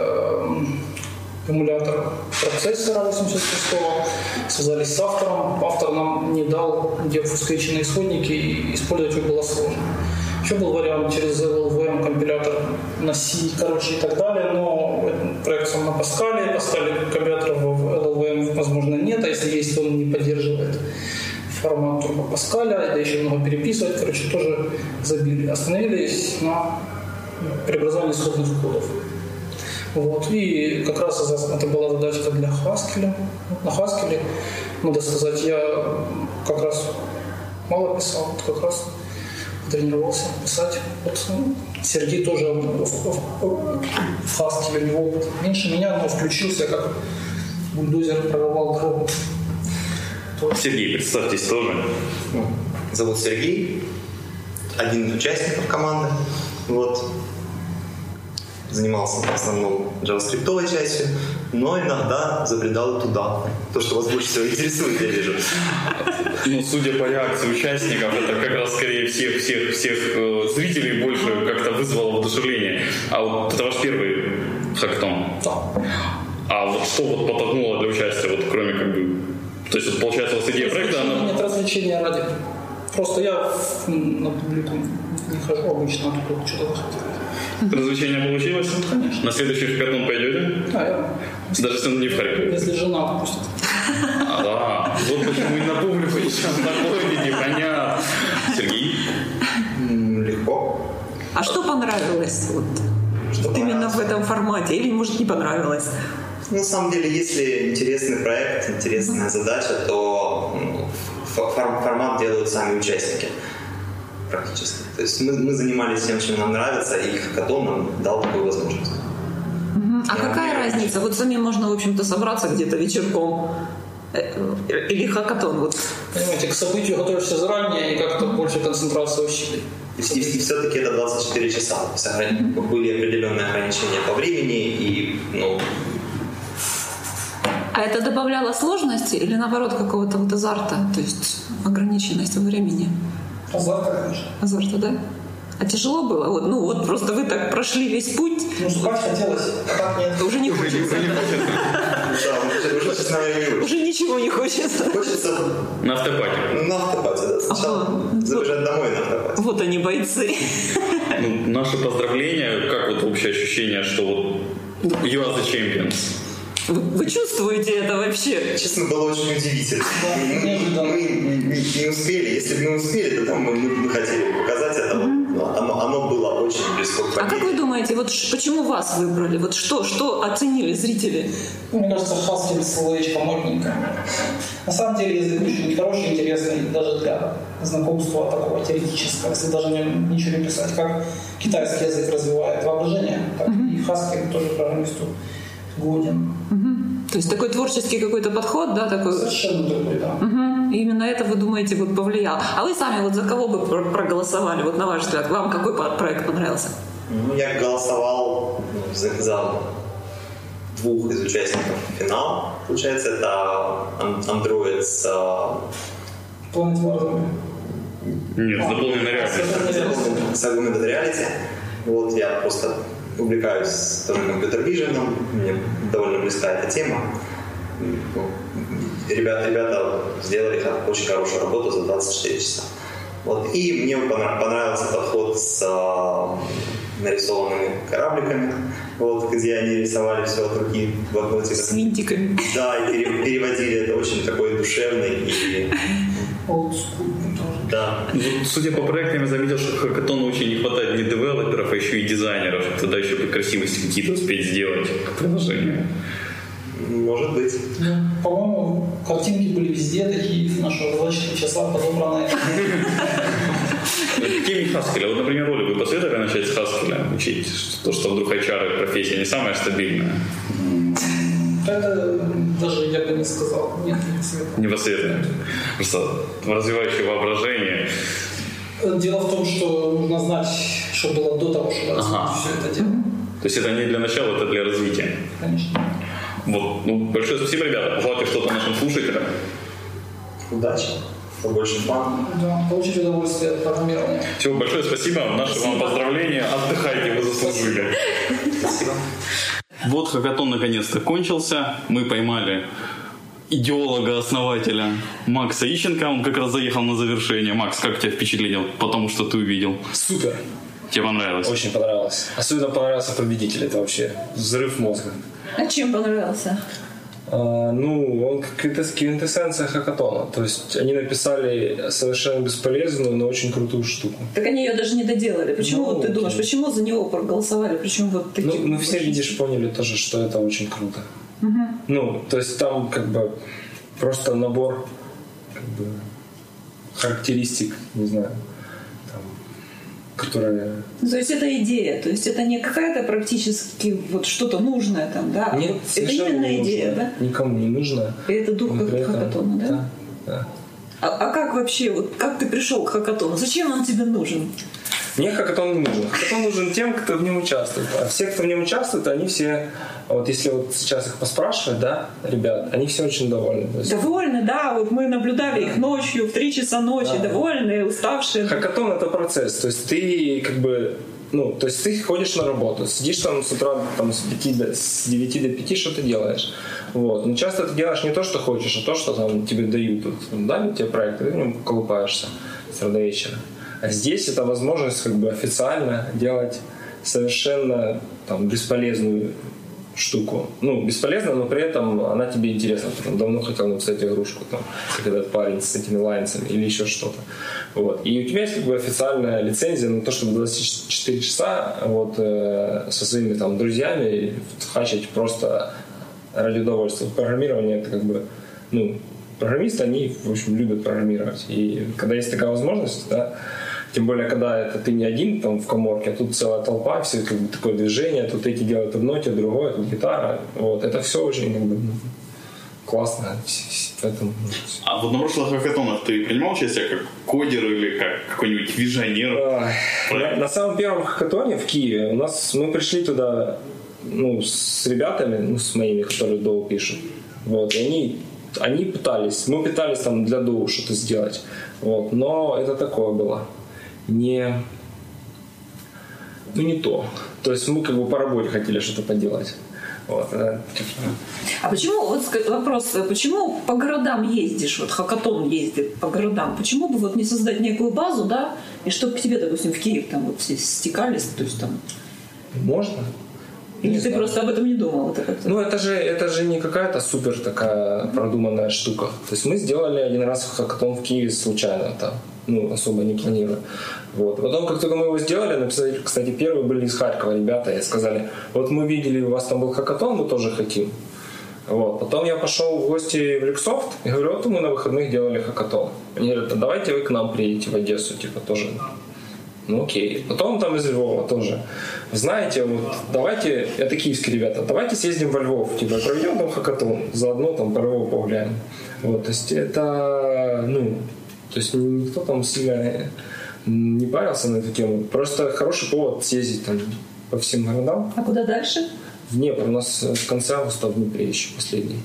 эмулятор процессора 86-го, связались с автором. Автор нам не дал деобфускаичные исходники, и использовать его было сложно. Еще был вариант через LLVM компилятор на C, короче, и так далее, но проект сам на Паскале, Паскале компиляторов в LLVM, возможно, нет, а если есть, то он не поддерживает формат турбо Паскаля, да еще много переписывать, короче, тоже забили. Остановились на преобразовании исходных кодов. Вот. И как раз это была задачка для. Вот На Haskell, надо сказать, я как раз мало писал, как раз тренировался писать. Вот, ну, Сергей тоже в, в, в- Haskell, у него меньше меня, но включился как бульдозер прорвал дорогу. Сергей, представьтесь тоже. Зовут Сергей, один из участников команды. Вот. Занимался в основном JavaScript частью, но иногда забредал туда. То, что вас больше всего интересует, я вижу. Ну, судя по реакции участников, это как раз скорее всех, всех, всех э, зрителей больше как-то вызвало воодушевление. А вот это ваш первый хактон. Да. А вот что вот подтолкнуло для участия, вот кроме как бы... То есть, вот, получается, у вас идея проекта, она... Нет, развлечения ради. Просто я на публику не хожу обычно, а тут что-то захотелось. Развлечение получилось? Конечно. На следующий хакатон пойдете? А я, Даже если он не в Харькове. если жена отпустит. А, да. Вот почему и на публику еще заходите, понятно. Сергей? Легко. А что понравилось вот, вот именно в этом формате? Или, может, не понравилось? На самом деле, если интересный проект, интересная задача, то ну, формат делают сами участники практически. То есть мы, мы занимались тем, чем нам нравится, и хакатон нам дал такую возможность. Мгм. А какая разница? Вот самим можно, в общем-то, собраться где-то вечерком. Э, Или хакатон. Вот. Понимаете, к событию готовишься заранее и как-то больше концентрация усилий. И, и все-таки это 24 часа. То есть ограни- были определенные ограничения по времени, и ну, А это добавляло сложности или, наоборот, какого-то вот азарта? То есть ограниченность во времени? Азарта, конечно. Азарта, да? А тяжело было? Вот, ну вот просто вы так прошли весь путь. Ну, спать хотелось, а так нет. Уже не хочется. уже, не Уже ничего не хочется. Хочется На автопате. на автопате, да. Сначала забежать домой на автопате. Вот они, бойцы. Ну, наши поздравления. Как вот общее ощущение, что вот you are the champions? Вы, вы чувствуете это вообще? Честно, было очень удивительно. Мы, мы не, не успели. Если бы мы успели, то там мы, мы хотели показать это. Вот, оно, оно было очень близко к А как вы думаете, вот почему вас выбрали? Вот что, что оценили зрители? Ну, Мне кажется, Хаскель словечко модненько. На самом деле язык очень хороший, интересный даже для знакомства такого теоретического, если даже не, ничего не писать. Как китайский язык развивает воображение, так и Хаскель тоже программисту годен. То есть такой творческий какой-то подход, да, такой? Совершенно другой, да. И именно это, вы думаете, вот повлияло. А вы сами вот за кого бы про- проголосовали, вот на ваш взгляд? Вам какой проект понравился? Ну, я голосовал ну, за, за двух из участников финала. Получается, это ан- Android с а, Planet War. Нет, с дополненной реальностью. с Augmented Reality. Вот я просто увлекаюсь тоже компьютер Vision, мне довольно близка эта тема. Ну, Ребята, ребята сделали очень хорошую работу за 24 часа. Вот. И мне понрав- понравился подход с а, нарисованными корабликами, вот, где они рисовали все от руки в одну С винтиками. Да, и пере- переводили это очень такой душевный и да. Ну, судя по проектам, я заметил, что хакатону очень не хватает не девелоперов, а еще и дизайнеров. Тогда еще бы красивости какие-то успеть сделать к приложению. Может быть. Ну, по-моему, картинки были везде такие, в нашего 24 часа подобранные. Какими Хаскеля? Вот, например, Оля, вы посоветовали начать с Хаскеля учить? То, что вдруг HR профессия не самая стабильная. Это даже я бы не сказал. Нет, не советую. Не посоветую. Просто развивающее воображение. Дело в том, что нужно знать, что было до того, чтобы Ага. все это дело. То есть это не для начала, это для развития. Конечно. Вот. Ну, большое спасибо, ребята. Пожелайте что-то нашим слушателям. Удачи. Побольше фан. Да, получить удовольствие от программирования. Всего большое спасибо. Наши вам поздравления. Отдыхайте, вы заслужили. Спасибо. Вот хакатон наконец-то кончился. Мы поймали идеолога-основателя Макса Ищенко. Он как раз заехал на завершение. Макс, как тебя впечатлил? Потому что ты увидел. Супер. Тебе понравилось? Очень понравилось. Особенно понравился победитель. Это вообще взрыв мозга. А чем понравился? А, ну, он квинтэссенция хакатона. То есть они написали совершенно бесполезную, но очень крутую штуку. Так они ее даже не доделали. Почему Ну, вот ты думаешь, почему за него проголосовали? Почему вот такие? Ну, ну, все, видишь, поняли тоже, что это очень круто. Ну, то есть там как бы просто набор как бы, характеристик, не знаю, которые... Ну, То есть это идея, то есть это не какая-то практически вот что-то нужное там, да? а Нет, вот это именно не идея, нужно. да? Никому не нужно. И это дух как Конкретно, хакатона, да? Да, да. А, а как вообще, вот как ты пришел к хакатону? Зачем он тебе нужен? Мне хакатон не нужен. Хакатон нужен тем, кто в нем участвует. А все, кто в нем участвует, они все, вот если вот сейчас их поспрашивать, да, ребят, они все очень довольны. Есть Довольны, да, вот мы наблюдали их ночью, в 3 часа ночи, Да. довольные, уставшие. Хакатон это процесс, то есть ты как бы ну, то есть ты ходишь на работу, сидишь там с утра там, с, 5 до, с 9 до 5, что ты делаешь. Вот. Но часто ты делаешь не то, что хочешь, а то, что там тебе дают. Вот, дали тебе проект, ты в нем колупаешься с до вечера. А здесь это возможность как бы официально делать совершенно там, бесполезную штуку. Ну, бесполезно, но при этом она тебе интересна. Ты там, давно хотел написать игрушку, там, как этот парень с этими лайнсами или еще что-то. Вот. И у тебя есть как бы официальная лицензия на то, чтобы 24 часа вот, э, со своими там друзьями хачить просто ради удовольствия. Программирование это как бы, ну, программисты, они, в общем, любят программировать. И когда есть такая возможность, да, тем более, когда это ты не один там в коморке, а тут целая толпа, все бы такое движение, тут эти делают одно, те другое, тут гитара. Вот. Это все очень как бы, ну, классно. Поэтому, А вот на прошлых хакатонах ты принимал участие как кодер или как какой-нибудь вижонер? На, на самом первом хакатоне в Киеве у нас мы пришли туда ну, с ребятами, ну, с моими, которые доу пишут. Вот, и они, они пытались, мы пытались там для доу что-то сделать. Вот, но это такое было. Не, ну, не то. То есть мы как бы по работе хотели что-то поделать. Вот, А почему, вот вопрос, э, почему по городам ездишь, вот Хакатон ездит по городам, почему бы вот не создать некую базу, да, и чтобы к тебе, допустим, в Киев там вот все стекались, то есть там... Можно. Или Не ты знаю. просто об этом не думал? Это как-то... Ну, это же, это же не какая-то супер такая продуманная штука. То есть мы сделали один раз хакатон в Киеве случайно там, ну, особо не планируя. Вот. Потом, как только мы его сделали, написали, кстати, первые были из Харькова ребята, и сказали, вот мы видели, у вас там был хакатон, мы тоже хотим. Вот. Потом я пошел в гости в Люксофт и говорю, вот мы на выходных делали хакатон. Они говорят, а давайте вы к нам приедете в Одессу, типа тоже. Ну окей. Потом там из Львова тоже. Знаете, вот давайте, это киевские ребята, давайте съездим во Львов, типа проведем там хакатон, заодно там по Львову погуляем. Вот, то есть это, ну, то есть никто там сильно не парился на эту тему. Просто хороший повод съездить там по всем городам. А куда дальше? В Днепр. У нас э, в конце августа в Днепре еще последний.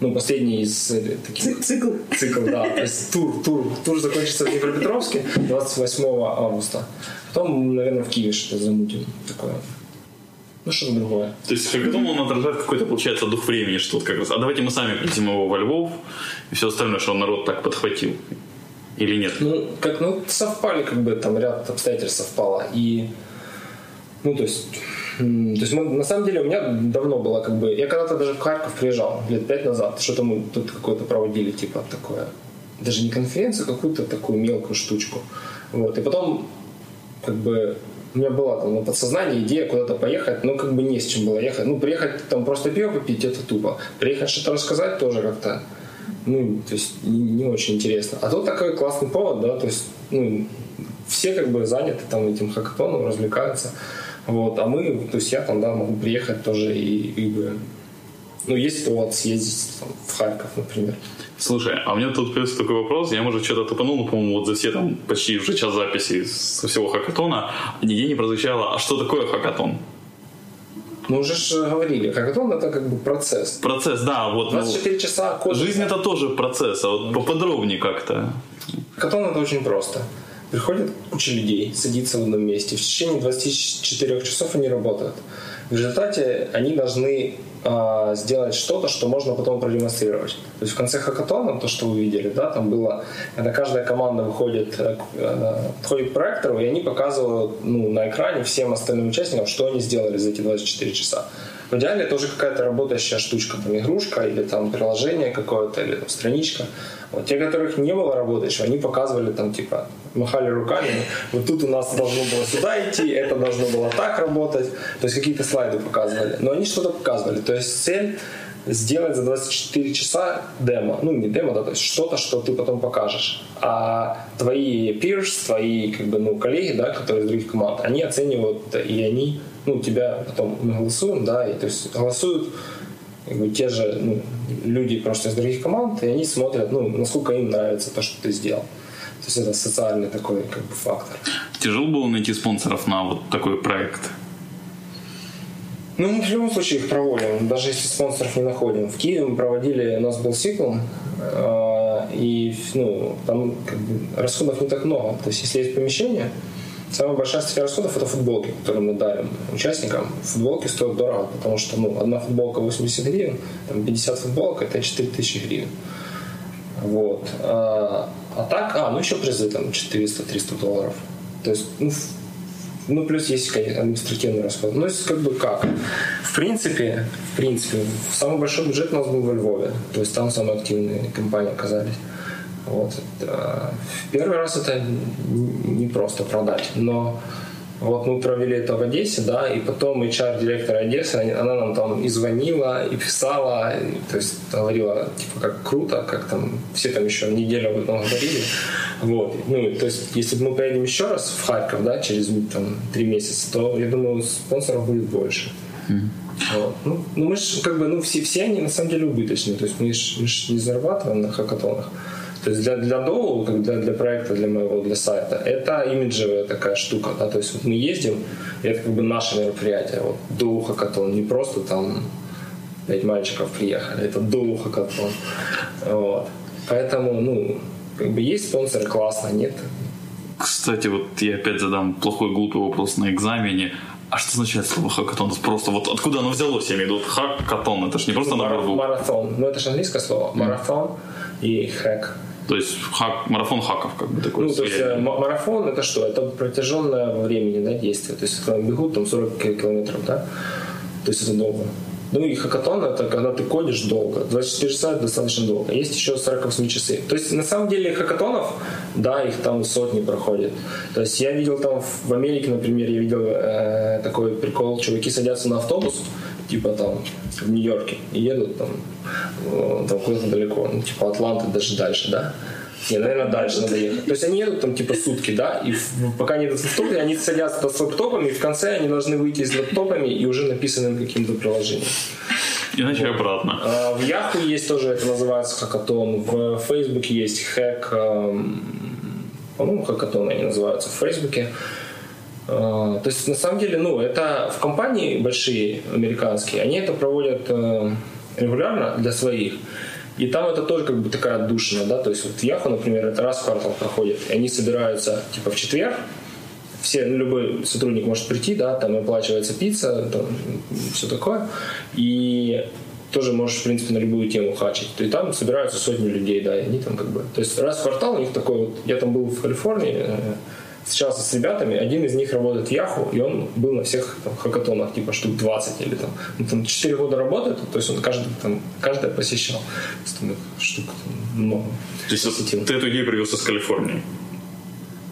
Ну, последний из э, таких... Цикл. Цикл, да. То есть тур, тур. Тур закончится в Днепропетровске 28 августа. Потом, наверное, в Киеве что-то замутим такое. Ну, что-то другое. То есть хакатон, он отражает какой-то, получается, дух времени, что вот как раз, а давайте мы сами принесем его во Львов, и все остальное, что народ так подхватил. Или нет? Ну, как, ну, совпали, как бы, там ряд обстоятельств совпало. И, ну, то есть, то есть мы, на самом деле у меня давно было, как бы, я когда-то даже в Харьков приезжал, лет пять назад, что-то мы тут какое-то проводили, типа, такое, даже не конференцию, какую-то такую мелкую штучку. Вот, и потом, как бы, у меня была там на подсознании идея куда-то поехать, но как бы не с чем было ехать. Ну, приехать там просто пиво попить, это тупо. Приехать что-то рассказать тоже как-то, ну, то есть не, не очень интересно. А тут такой классный повод, да, то есть, ну, все как бы заняты там этим хакатоном, развлекаются. Вот, а мы, то есть я там, да, могу приехать тоже и, и бы, ну, есть повод съездить там, в Харьков, например. Слушай, а у меня тут появился такой вопрос. Я, может, что-то тупанул, но, по-моему, вот за все там почти уже час записи со всего хакатона нигде не прозвучало, а что такое хакатон? Мы уже же говорили, хакатон это как бы процесс. Процесс, да, вот. ну, 24 часа код. Жизнь это тоже процесс, а вот поподробнее как-то. Хакатон это очень просто. Приходит куча людей, садится в одном месте. В течение 24 часов они работают. В результате они должны а, сделать что-то, что можно потом продемонстрировать. То есть в конце хакатона, то, что вы видели, да, там было, когда каждая команда выходит, э, подходит к проектору, и они показывают ну, на экране всем остальным участникам, что они сделали за эти 24 часа. В идеале это уже какая-то работающая штучка, там игрушка или там приложение какое-то, или там, страничка. Вот те, которых не было работающего, они показывали там типа, махали руками, вот тут у нас должно было сюда идти, это должно было так работать, то есть какие-то слайды показывали. Но они что-то показывали. То есть цель сделать за 24 часа демо. Ну, не демо, да, то есть что-то, что ты потом покажешь. А твои peers, твои как бы, ну, коллеги, да, которые из других команд, они оценивают, и они, ну, тебя потом мы голосуем, да, и то есть голосуют как бы, те же ну, люди просто из других команд, и они смотрят, ну, насколько им нравится то, что ты сделал. То есть это социальный такой как бы, фактор. Тяжело было найти спонсоров на вот такой проект? Ну, мы в любом случае их проводим, даже если спонсоров не находим. В Киеве мы проводили, у нас был цикл, э, и ну, там как бы, расходов не так много. То есть, если есть помещение, Самая большая статья расходов – это футболки, которые мы дарим участникам. Футболки стоят дорого, потому что ну, одна футболка 80 гривен, там 50 футболок – это 4000 гривен. Вот. А, а так, а, ну еще призы там 400-300 долларов. То есть, ну, ну, плюс есть, конечно, административный расход. Ну, есть как бы как. В принципе, в принципе, самый большой бюджет у нас был во Львове. То есть там самые активные компании оказались. Вот. В первый раз это не просто продать, но вот мы провели это в Одессе, да, и потом HR-директор Одессы, она нам там и звонила, и писала, и, то есть говорила, типа, как круто, как там, все там еще неделю об этом говорили. Вот. Ну, то есть, если мы поедем еще раз в Харьков, да, через там три месяца, то, я думаю, спонсоров будет больше. Mm-hmm. Вот. Ну, ну, мы же, как бы, ну, все, все они на самом деле убыточные, то есть мы же не зарабатываем на хакатонах. То есть для, для Доу, как для, для проекта, для моего, для сайта, это имиджевая такая штука. Да? То есть вот мы ездим, и это как бы наше мероприятие. Вот Доу Хакатон, не просто там пять мальчиков приехали, это Доу Хакатон. Вот. Поэтому, ну, как бы есть спонсоры, классно, нет. Кстати, вот я опять задам плохой глупый вопрос на экзамене. А что означает слово хакатон? Просто вот откуда оно взялось, я имею в виду? Хакатон, это же не просто набор букв. Марафон. Ну, это же английское слово. Марафон и хэк. То есть хак, марафон хаков как бы такой. Ну, то есть э, марафон это что? Это протяженное времени да, действие. То есть бегут там 40 километров, да? То есть это долго. Ну и хакатон это когда ты кодишь долго. 24 часа это достаточно долго. Есть еще 48 часы. То есть на самом деле хакатонов, да, их там сотни проходит. То есть я видел там в Америке, например, я видел э, такой прикол, чуваки садятся на автобус, типа там в Нью-Йорке и едут там, э, там куда-то далеко, ну, типа Атланты даже дальше, да. Не, наверное, дальше надо ехать. То есть они едут там типа сутки, да, и пока они едут с лаптопами, они садятся с лаптопами, и в конце они должны выйти с лаптопами и уже написанным каким-то приложением. Иначе вот. обратно. А, в Yahoo есть тоже, это называется хакатон. В Facebook есть хэк, эм, по-моему, хакатон они называются в Фейсбуке. А, то есть, на самом деле, ну, это в компании большие американские, они это проводят э, регулярно для своих. И там это тоже как бы такая отдушина, да, то есть вот Яху, например, это раз в квартал проходит, и они собираются типа в четверг, все, ну, любой сотрудник может прийти, да, там оплачивается пицца, там, все такое, и тоже можешь, в принципе, на любую тему хачить. И там собираются сотни людей, да, и они там как бы... То есть раз в квартал у них такой вот... Я там был в Калифорнии, э, встречался с ребятами, один из них работает в Яху, и он был на всех там, хакатонах, типа штук 20 или там, ну, там 4 года работает, то есть он каждый, там, каждый посещал. Там, штук там, много. То есть посетил. ты эту идею привез из Калифорнии?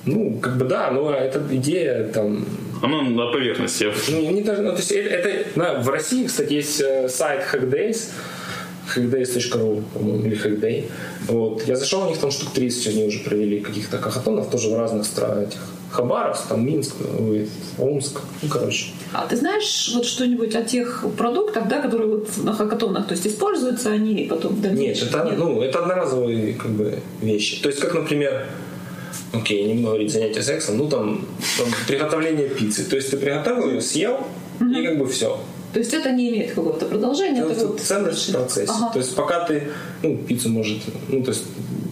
Ну, как бы да, но эта идея там... Она на поверхности. Ну, не даже, ну, то есть это, это на, в России, кстати, есть э, сайт Hackdays, hackdays.ru, по-моему, или hackday. Вот. Я зашел, у них там штук 30 они уже провели каких-то кахатонов, тоже в разных странах. Этих. Хабаровск, там Минск, Омск, ну, короче. А ты знаешь вот что-нибудь о тех продуктах, да, которые вот на хакатонах, то есть используются они потом в Нет, это, Нет. Ну, это одноразовые как бы вещи. То есть, как, например, окей, не буду говорить занятия сексом, ну там, там приготовление пиццы. То есть ты приготовил ее, съел, угу. и как бы все. То есть это не имеет какого-то продолжения? Это, это ценность в процессе. Ага. То есть пока ты, ну, пиццу может, ну, то есть,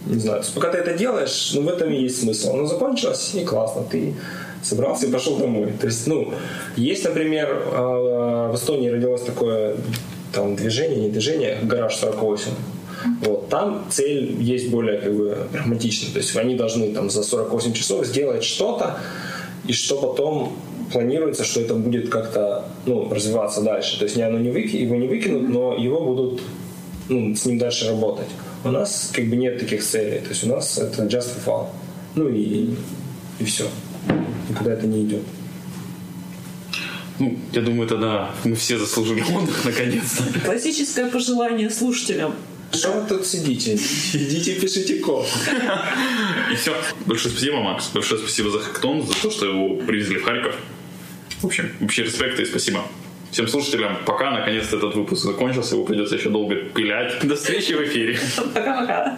не знаю, то есть пока ты это делаешь, ну, в этом и есть смысл. Оно закончилось, и классно, ты собрался и пошел домой. То есть, ну, есть, например, а, в Эстонии родилось такое там движение, не движение, гараж 48. Вот, там цель есть более как бы прагматичная. То есть они должны там за 48 часов сделать что-то, и что потом планируется, что это будет как-то ну, развиваться дальше. То есть оно не выки, его не выкинут, но его будут ну, с ним дальше работать. У нас как бы нет таких целей. То есть у нас это just for fun. Ну и, и все. Никуда это не идет. Ну, я думаю, тогда мы все заслужили отдых наконец-то. Классическое пожелание слушателям. Что вы тут сидите? Идите пишите код. И все. Большое спасибо, Макс. Большое спасибо за хактон, за то, что его привезли в Харьков. В общем, вообще респект и спасибо. Всем слушателям пока. Наконец-то этот выпуск закончился. Его придется еще долго пилять. До встречи в эфире. Пока-пока.